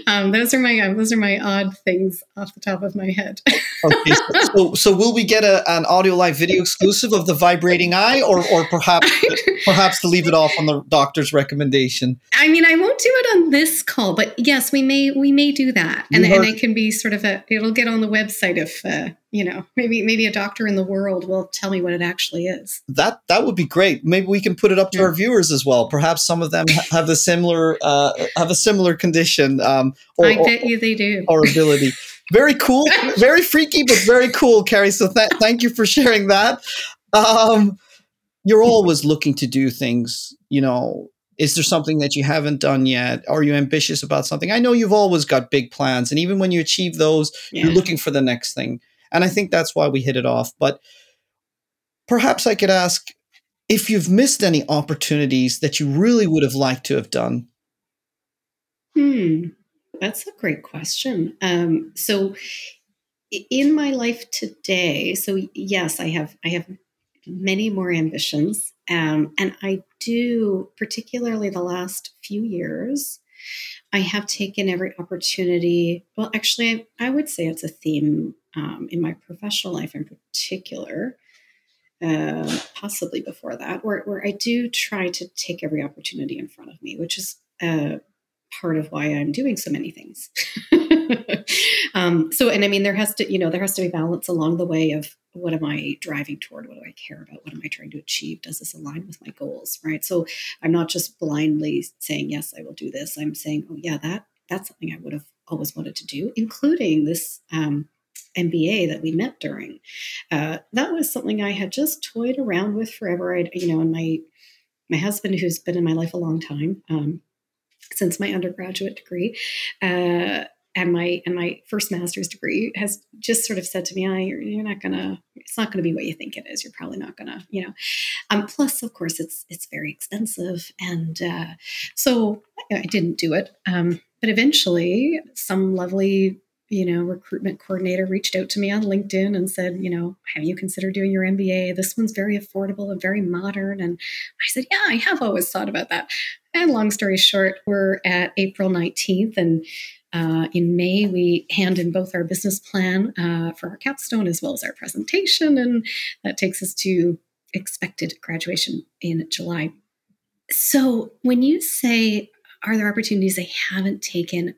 Um, those are my um, those are my odd things off the top of my head. Okay so, so will we get a, an Audio Life video exclusive of the vibrating eye or or perhaps perhaps to leave it off on the doctor's recommendation? I mean i won't do it on this call but yes we may we may do that. And, and it can be sort of a it'll get on the website if uh, you know maybe maybe a doctor in the world will tell me what it actually is. That that would be great. Maybe we can put it up to yeah. our viewers as well. Perhaps some of them have a similar uh, have a similar condition um, or, i bet you they do. or ability. Very cool. Very freaky but very cool carrie. So th- thank you for sharing that. Um, you're always looking to do things you know. Is there something that you haven't done yet? Are you ambitious about something? I know you've always got big plans and even when you achieve those yeah. you're looking for the next thing and I think that's why we hit it off. But perhaps I could ask if you've missed any opportunities that you really would have liked to have done. Hmm, that's a great question. Um, so, in my life today, so yes, I have I have many more ambitions, um, and I do, particularly the last few years, I have taken every opportunity. Well, actually, I, I would say it's a theme um, in my professional life in particular, uh, possibly before that, where, where I do try to take every opportunity in front of me, which is uh, part of why I'm doing so many things. um, so, and I mean, there has to, you know, there has to be balance along the way of what am I driving toward? What do I care about? What am I trying to achieve? Does this align with my goals? Right. So I'm not just blindly saying, yes, I will do this. I'm saying, oh yeah, that that's something I would have always wanted to do, including this um, MBA that we met during. Uh, that was something I had just toyed around with forever. I, you know, and my my husband, who's been in my life a long time, um, since my undergraduate degree, uh, and my and my first master's degree has just sort of said to me, "I you're, you're not gonna, it's not gonna be what you think it is. You're probably not gonna, you know. Um, plus, of course, it's it's very expensive, and uh, so I didn't do it. Um, but eventually, some lovely you know, recruitment coordinator reached out to me on LinkedIn and said, you know, have you considered doing your MBA? This one's very affordable and very modern. And I said, yeah, I have always thought about that. And long story short, we're at April 19th and uh, in May, we hand in both our business plan uh, for our capstone as well as our presentation, and that takes us to expected graduation in July. So, when you say, Are there opportunities I haven't taken?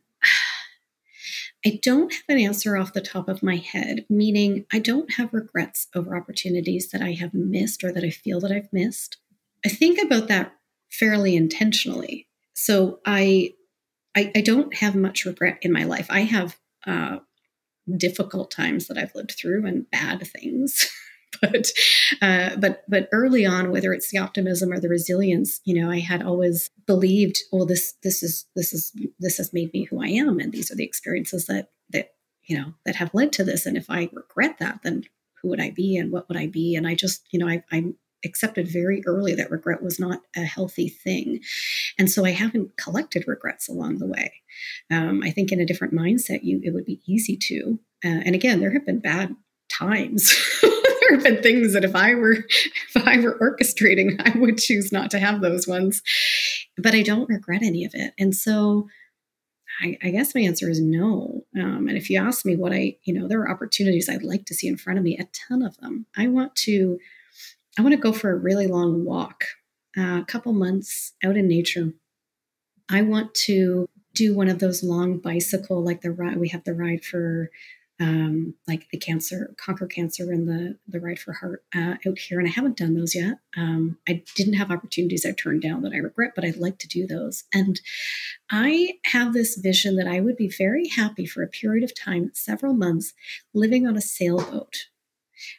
I don't have an answer off the top of my head, meaning I don't have regrets over opportunities that I have missed or that I feel that I've missed. I think about that fairly intentionally. So I I, I don't have much regret in my life. I have uh, difficult times that I've lived through and bad things. but uh, but but early on, whether it's the optimism or the resilience, you know, I had always believed, well, this this is this is this has made me who I am, and these are the experiences that that you know that have led to this. And if I regret that, then who would I be, and what would I be? And I just, you know, I, I accepted very early that regret was not a healthy thing, and so I haven't collected regrets along the way. Um, I think in a different mindset, you it would be easy to. Uh, and again, there have been bad times there have been things that if I were if I were orchestrating, I would choose not to have those ones. But I don't regret any of it. And so I, I guess my answer is no. Um, and if you ask me what I, you know, there are opportunities I'd like to see in front of me, a ton of them. I want to, I want to go for a really long walk, uh, a couple months out in nature. I want to do one of those long bicycle, like the ride we have the ride for um, like the cancer, conquer cancer, and the the ride for heart uh, out here, and I haven't done those yet. Um, I didn't have opportunities I turned down that I regret, but I'd like to do those. And I have this vision that I would be very happy for a period of time, several months, living on a sailboat.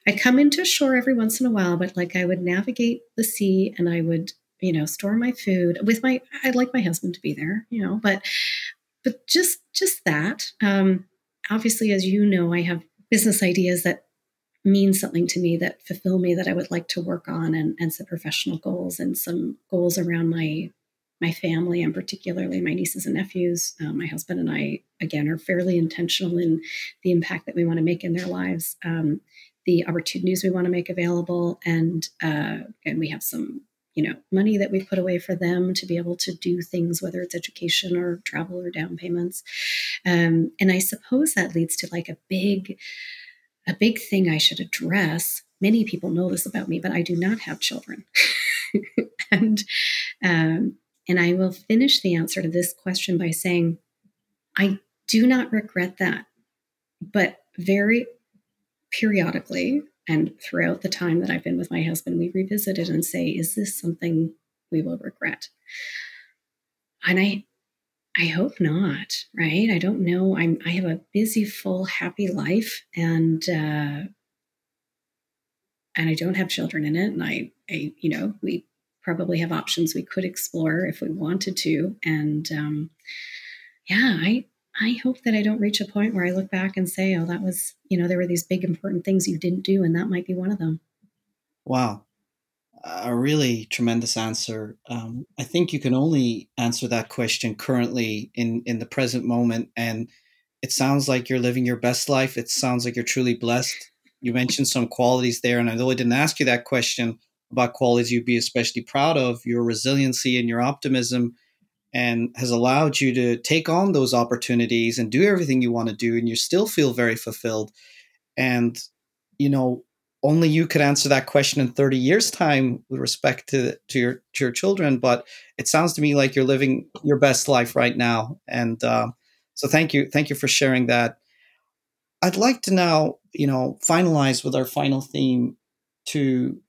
I come into shore every once in a while, but like I would navigate the sea and I would, you know, store my food with my. I'd like my husband to be there, you know, but but just just that. Um, obviously, as you know, I have business ideas that mean something to me that fulfill me that I would like to work on and, and set professional goals and some goals around my my family and particularly my nieces and nephews. Uh, my husband and I, again, are fairly intentional in the impact that we want to make in their lives, um, the opportunities we want to make available, and uh, and we have some you know money that we've put away for them to be able to do things whether it's education or travel or down payments. Um, and i suppose that leads to like a big a big thing i should address. Many people know this about me but i do not have children. And um, and i will finish the answer to this question by saying i do not regret that. But very periodically and throughout the time that I've been with my husband, we revisit it and say, is this something we will regret? And I I hope not, right? I don't know. I'm I have a busy, full, happy life and uh and I don't have children in it. And I, I you know, we probably have options we could explore if we wanted to. And um yeah, I I hope that I don't reach a point where I look back and say, oh, that was, you know, there were these big important things you didn't do, and that might be one of them. Wow. A really tremendous answer. Um, I think you can only answer that question currently in, in the present moment. And it sounds like you're living your best life. It sounds like you're truly blessed. You mentioned some qualities there. And although I didn't ask you that question about qualities you'd be especially proud of, your resiliency and your optimism and has allowed you to take on those opportunities and do everything you want to do and you still feel very fulfilled. And you know only you could answer that question in 30 years time with respect to, to your to your children but it sounds to me like you're living your best life right now and uh, so thank you thank you for sharing that. I'd like to now you know finalize with our final theme to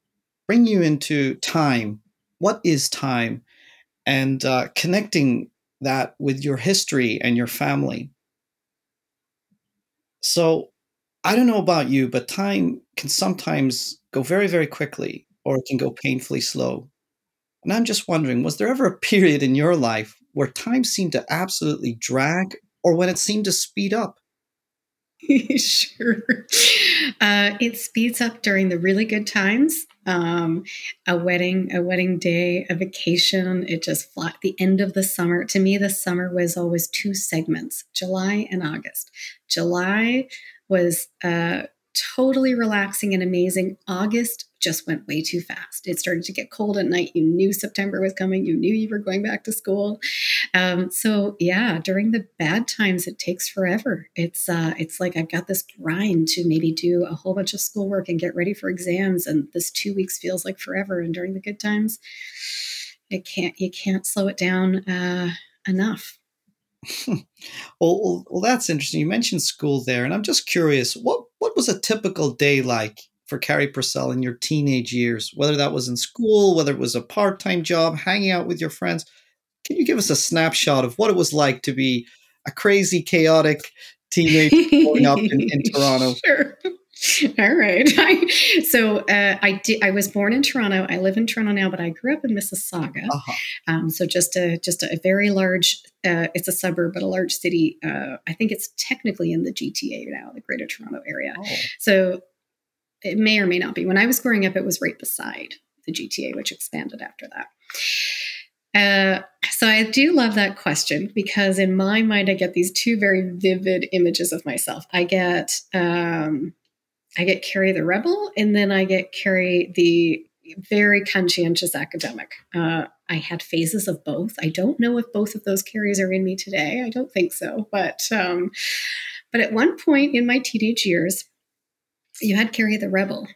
bring you into time. What is time and uh, connecting that with your history and your family. So, I don't know about you, but time can sometimes go very, very quickly or it can go painfully slow. And I'm just wondering, was there ever a period in your life where time seemed to absolutely drag or when it seemed to speed up? sure. Uh, it speeds up during the really good times. Um, a wedding, a wedding day, a vacation. It just fly. The end of the summer. To me, the summer was always two segments: July and August. July was uh, totally relaxing and amazing. August just went way too fast. It started to get cold at night. You knew September was coming. You knew you were going back to school. Um, so yeah, during the bad times, it takes forever. It's uh, it's like I've got this grind to maybe do a whole bunch of schoolwork and get ready for exams, and this two weeks feels like forever. And during the good times, it can't you can't slow it down uh, enough. well, well, that's interesting. You mentioned school there, and I'm just curious what what was a typical day like for Carrie Purcell in your teenage years, whether that was in school, whether it was a part time job, hanging out with your friends. Can you give us a snapshot of what it was like to be a crazy, chaotic teenager growing up in, in Toronto? Sure. All right. I, so uh, I did. I was born in Toronto. I live in Toronto now, but I grew up in Mississauga. Uh-huh. Um, so just a just a very large. Uh, it's a suburb, but a large city. Uh, I think it's technically in the GTA now, the Greater Toronto area. Oh. So it may or may not be. When I was growing up, it was right beside the GTA, which expanded after that. Uh, so I do love that question because in my mind, I get these two very vivid images of myself. I get um, I get Carrie the rebel, and then I get Carrie the very conscientious academic. Uh, I had phases of both. I don't know if both of those Carries are in me today. I don't think so, but um, but at one point in my teenage years, you had Carrie the Rebel.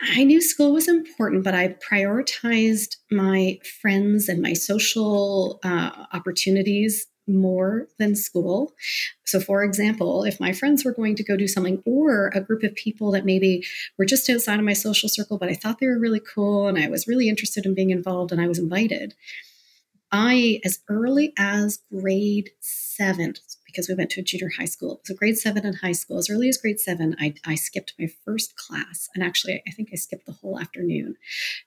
I knew school was important, but I prioritized my friends and my social uh, opportunities more than school. So, for example, if my friends were going to go do something, or a group of people that maybe were just outside of my social circle, but I thought they were really cool and I was really interested in being involved and I was invited, I, as early as grade seven, because we went to a junior high school. So grade seven in high school, as early as grade seven, I, I skipped my first class. And actually, I think I skipped the whole afternoon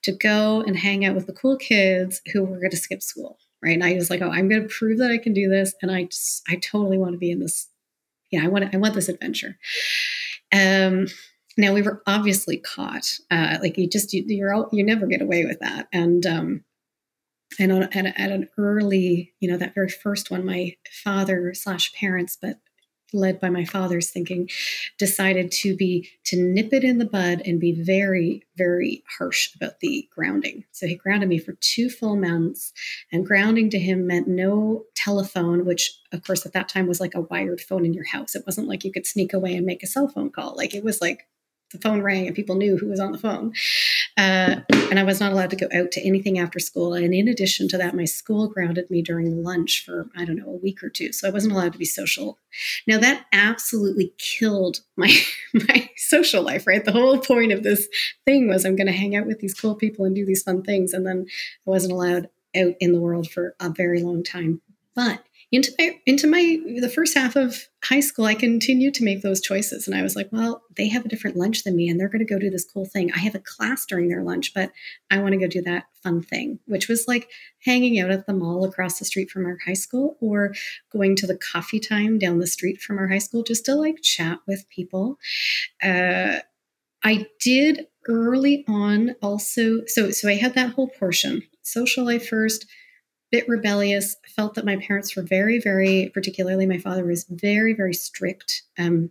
to go and hang out with the cool kids who were going to skip school. Right. And I was like, oh, I'm going to prove that I can do this. And I just, I totally want to be in this. Yeah, I want, I want this adventure. Um, now we were obviously caught. Uh, like you just, you, you're all, you never get away with that. And, um, and on, at, at an early, you know, that very first one, my father slash parents, but led by my father's thinking, decided to be to nip it in the bud and be very, very harsh about the grounding. So he grounded me for two full months, and grounding to him meant no telephone, which of course at that time was like a wired phone in your house. It wasn't like you could sneak away and make a cell phone call. Like it was like the phone rang and people knew who was on the phone. Uh, and I was not allowed to go out to anything after school. And in addition to that, my school grounded me during lunch for, I don't know, a week or two. So I wasn't allowed to be social. Now, that absolutely killed my, my social life, right? The whole point of this thing was I'm going to hang out with these cool people and do these fun things. And then I wasn't allowed out in the world for a very long time. But into my into my the first half of high school i continued to make those choices. And i was like well they have a different lunch than me and they're going to go do this cool thing. I have a class during their lunch but i want to go do that fun thing which was like hanging out at the mall across the street from our high school or going to the coffee time down the street from our high school just to like chat with people. Uh, i did early on also so so i had that whole portion social life first bit rebellious. Felt that my parents were very, very, particularly my father was very, very strict. Um,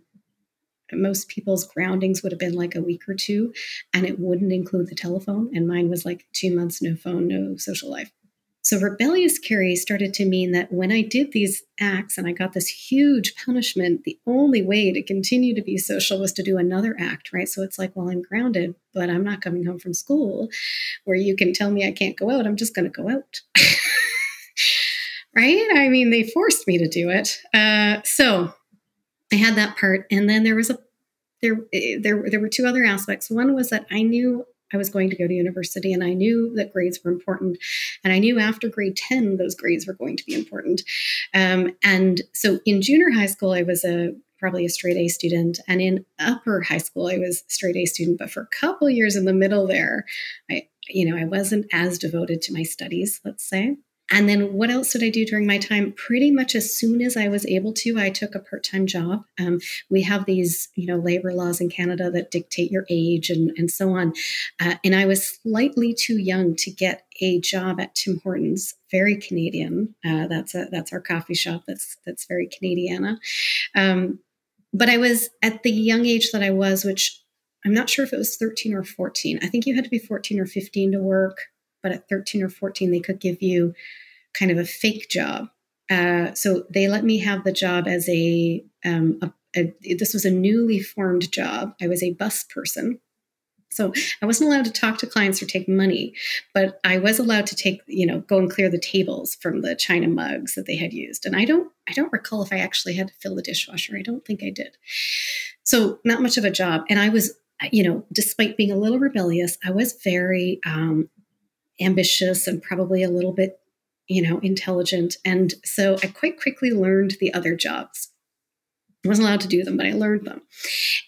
most people's groundings would have been like a week or two, and it wouldn't include the telephone. And mine was like two months, no phone, no social life. So rebellious Carrie started to mean that when I did these acts and I got this huge punishment, the only way to continue to be social was to do another act, right? So it's like, well, I'm grounded, but I'm not coming home from school where you can tell me I can't go out. I'm just going to go out. right? I mean, they forced me to do it. Uh, so I had that part, and then there was a there there there were two other aspects. One was that I knew I was going to go to university, and I knew that grades were important, and I knew after grade ten those grades were going to be important. Um, and so in junior high school, I was a probably a straight A student. And in upper high school, I was straight A student. But for a couple years in the middle there, I, you know, I wasn't as devoted to my studies, let's say. And then what else did I do during my time? Pretty much as soon as I was able to, I took a part-time job. Um, we have these, you know, labor laws in Canada that dictate your age and, and so on. Uh, and I was slightly too young to get a job at Tim Hortons, very Canadian. Uh, that's a, that's our coffee shop. That's that's very Canadiana. Um, but I was at the young age that I was, which I'm not sure if it was 13 or 14. I think you had to be 14 or 15 to work, but at 13 or 14, they could give you kind of a fake job. Uh, so they let me have the job as a, um, a, a, this was a newly formed job. I was a bus person. So I wasn't allowed to talk to clients or take money, but I was allowed to take, you know, go and clear the tables from the china mugs that they had used. And I don't, I don't recall if I actually had to fill the dishwasher. I don't think I did. So not much of a job. And I was, you know, despite being a little rebellious, I was very um, ambitious and probably a little bit you know, intelligent. And so I quite quickly learned the other jobs. I wasn't allowed to do them, but I learned them.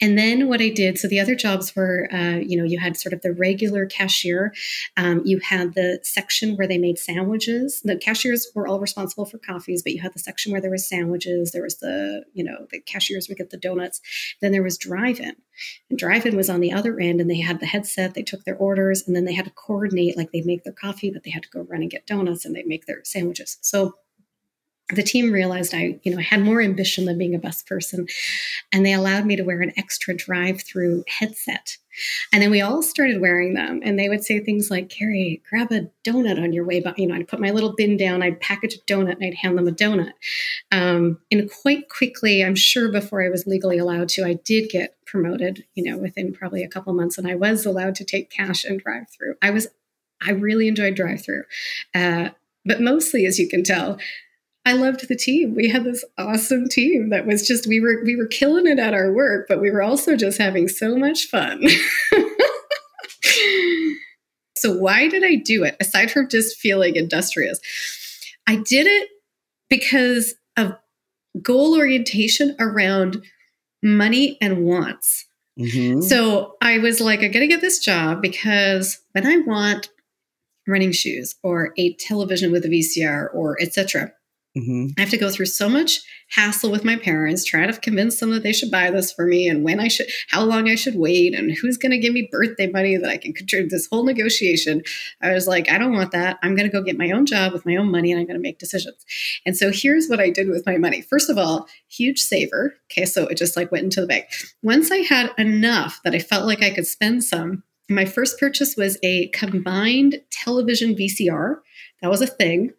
And then what I did, so the other jobs were, uh, you know, you had sort of the regular cashier. Um, you had the section where they made sandwiches. The cashiers were all responsible for coffees, but you had the section where there was sandwiches. There was the, you know, the cashiers would get the donuts. Then there was drive-in. And drive-in was on the other end, and they had the headset. They took their orders, and then they had to coordinate. Like they'd make their coffee, but they had to go run and get donuts, and they'd make their sandwiches. So the team realized I, you know, had more ambition than being a bus person, and they allowed me to wear an extra drive-through headset. And then we all started wearing them, and they would say things like, "Carrie, grab a donut on your way." But you know, I'd put my little bin down, I'd package a donut, and I'd hand them a donut. Um, and quite quickly, I'm sure before I was legally allowed to, I did get promoted. You know, within probably a couple months, and I was allowed to take cash and drive-through. I was, I really enjoyed drive-through. Uh, but mostly, as you can tell, I loved the team. We had this awesome team that was just we were we were killing it at our work, but we were also just having so much fun. so why did I do it aside from just feeling industrious? I did it because of goal orientation around money and wants. Mm-hmm. So I was like, I got to get this job because when I want running shoes or a television with a VCR or etc Mm-hmm. I have to go through so much hassle with my parents, trying to convince them that they should buy this for me and when I should, how long I should wait, and who's going to give me birthday money that I can contribute. This whole negotiation, I was like, I don't want that. I'm going to go get my own job with my own money and I'm going to make decisions. And so here's what I did with my money. First of all, huge saver. Okay, so it just like went into the bank. Once I had enough that I felt like I could spend some, my first purchase was a combined television VCR. That was a thing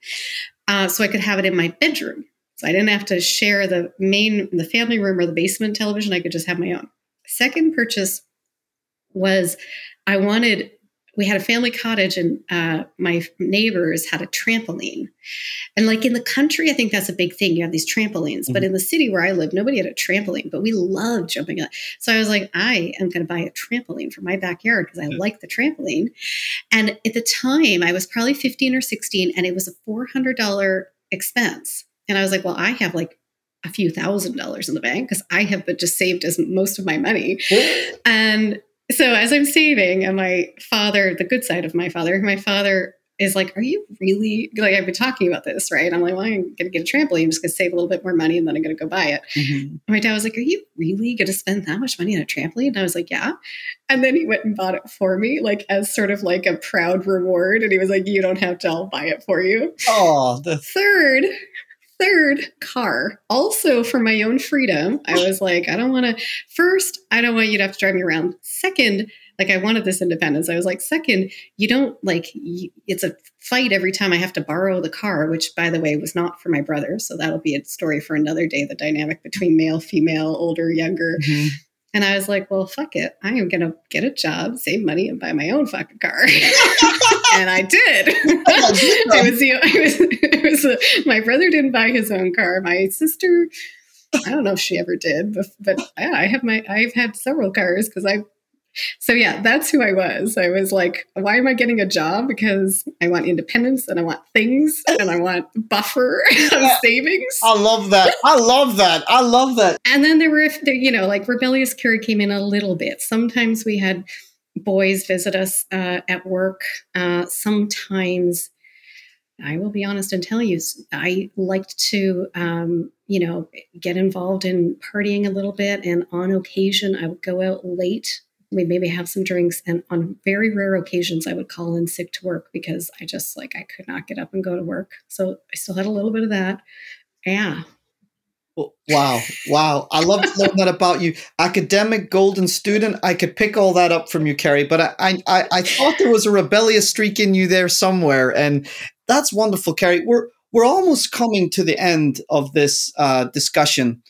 uh, so I could have it in my bedroom. So I didn't have to share the main, the family room or the basement television. I could just have my own. Second purchase was I wanted we had a family cottage and uh, my neighbors had a trampoline and like in the country i think that's a big thing you have these trampolines mm-hmm. but in the city where i live nobody had a trampoline but we loved jumping up so i was like i am going to buy a trampoline for my backyard because i mm-hmm. like the trampoline and at the time i was probably 15 or 16 and it was a $400 expense and i was like well i have like a few thousand dollars in the bank because I have just saved as most of my money. and so as I'm saving, and my father, the good side of my father, my father is like, "Are you really like I've been talking about this, right?" I'm like, "Well, I'm going to get a trampoline. I'm just going to save a little bit more money, and then I'm going to go buy it." Mm-hmm. My dad was like, "Are you really going to spend that much money on a trampoline?" And I was like, "Yeah." And then he went and bought it for me, like as sort of like a proud reward. And he was like, "You don't have to. I'll buy it for you." Oh, the third third car also for my own freedom i was like i don't want to first i don't want you to have to drive me around. Second like i wanted this independence. I was like second you don't like it's a fight every time i have to borrow the car which by the way was not for my brother. So that'll be a story for another day the dynamic between male female older younger. Mm-hmm. And I was like, well, fuck it. I am going to get a job, save money, and buy my own fucking car. and I did. it was, the, it was, it was a, my brother didn't buy his own car. My sister, I don't know if she ever did, but, but yeah, I have my, I've had several cars because I so yeah, that's who I was. I was like, why am I getting a job? Because I want independence and I want things and I want buffer of savings. I love that. I love that. I love that. And then there were, you know, like rebellious Carrie came in a little bit. Sometimes we had boys visit us uh, at work. Uh, sometimes I will be honest and tell you, I liked to, um, you know, get involved in partying a little bit. And on occasion, I would go out late. We maybe have some drinks. And on very rare occasions, I would call in sick to work because I just like, I could not get up and go to work. So I still had a little bit of that. Yeah. Wow. Wow. I love, love that about you. Academic golden student. I could pick all that up from you, Carrie, but I, I, I thought there was a rebellious streak in you there somewhere. And that's wonderful, Carrie. We're, we're almost coming to the end of this uh, discussion.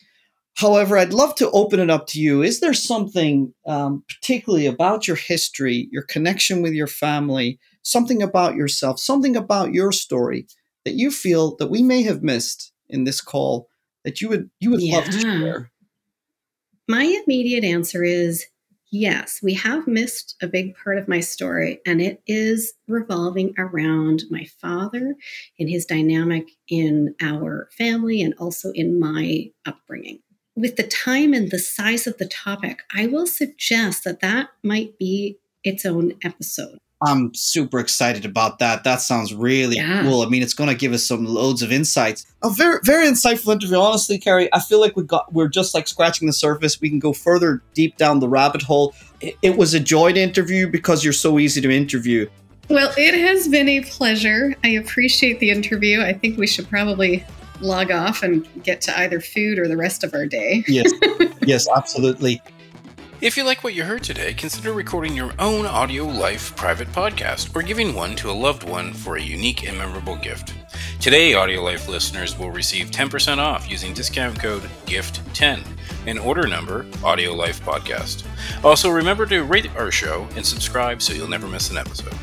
However, I'd love to open it up to you. Is there something um, particularly about your history, your connection with your family, something about yourself, something about your story that you feel that we may have missed in this call that you would you would yeah. love to share? My immediate answer is yes. We have missed a big part of my story, and it is revolving around my father and his dynamic in our family and also in my upbringing. With the time and the size of the topic, I will suggest that that might be its own episode. I'm super excited about that. That sounds really yeah. cool. I mean, it's going to give us some loads of insights. A very, very insightful interview. Honestly, Carrie, I feel like we got we're just like scratching the surface. We can go further deep down the rabbit hole. It, it was a joy to interview because you're so easy to interview. Well, it has been a pleasure. I appreciate the interview. I think we should probably log off and get to either food or the rest of our day. yes, yes, absolutely. If you like what you heard today, consider recording your own Audio Life private podcast or giving one to a loved one for a unique and memorable gift. Today, Audio Life listeners will receive 10% off using discount code GIFT10 and order number Audio Life Podcast. Also, remember to rate our show and subscribe so you'll never miss an episode.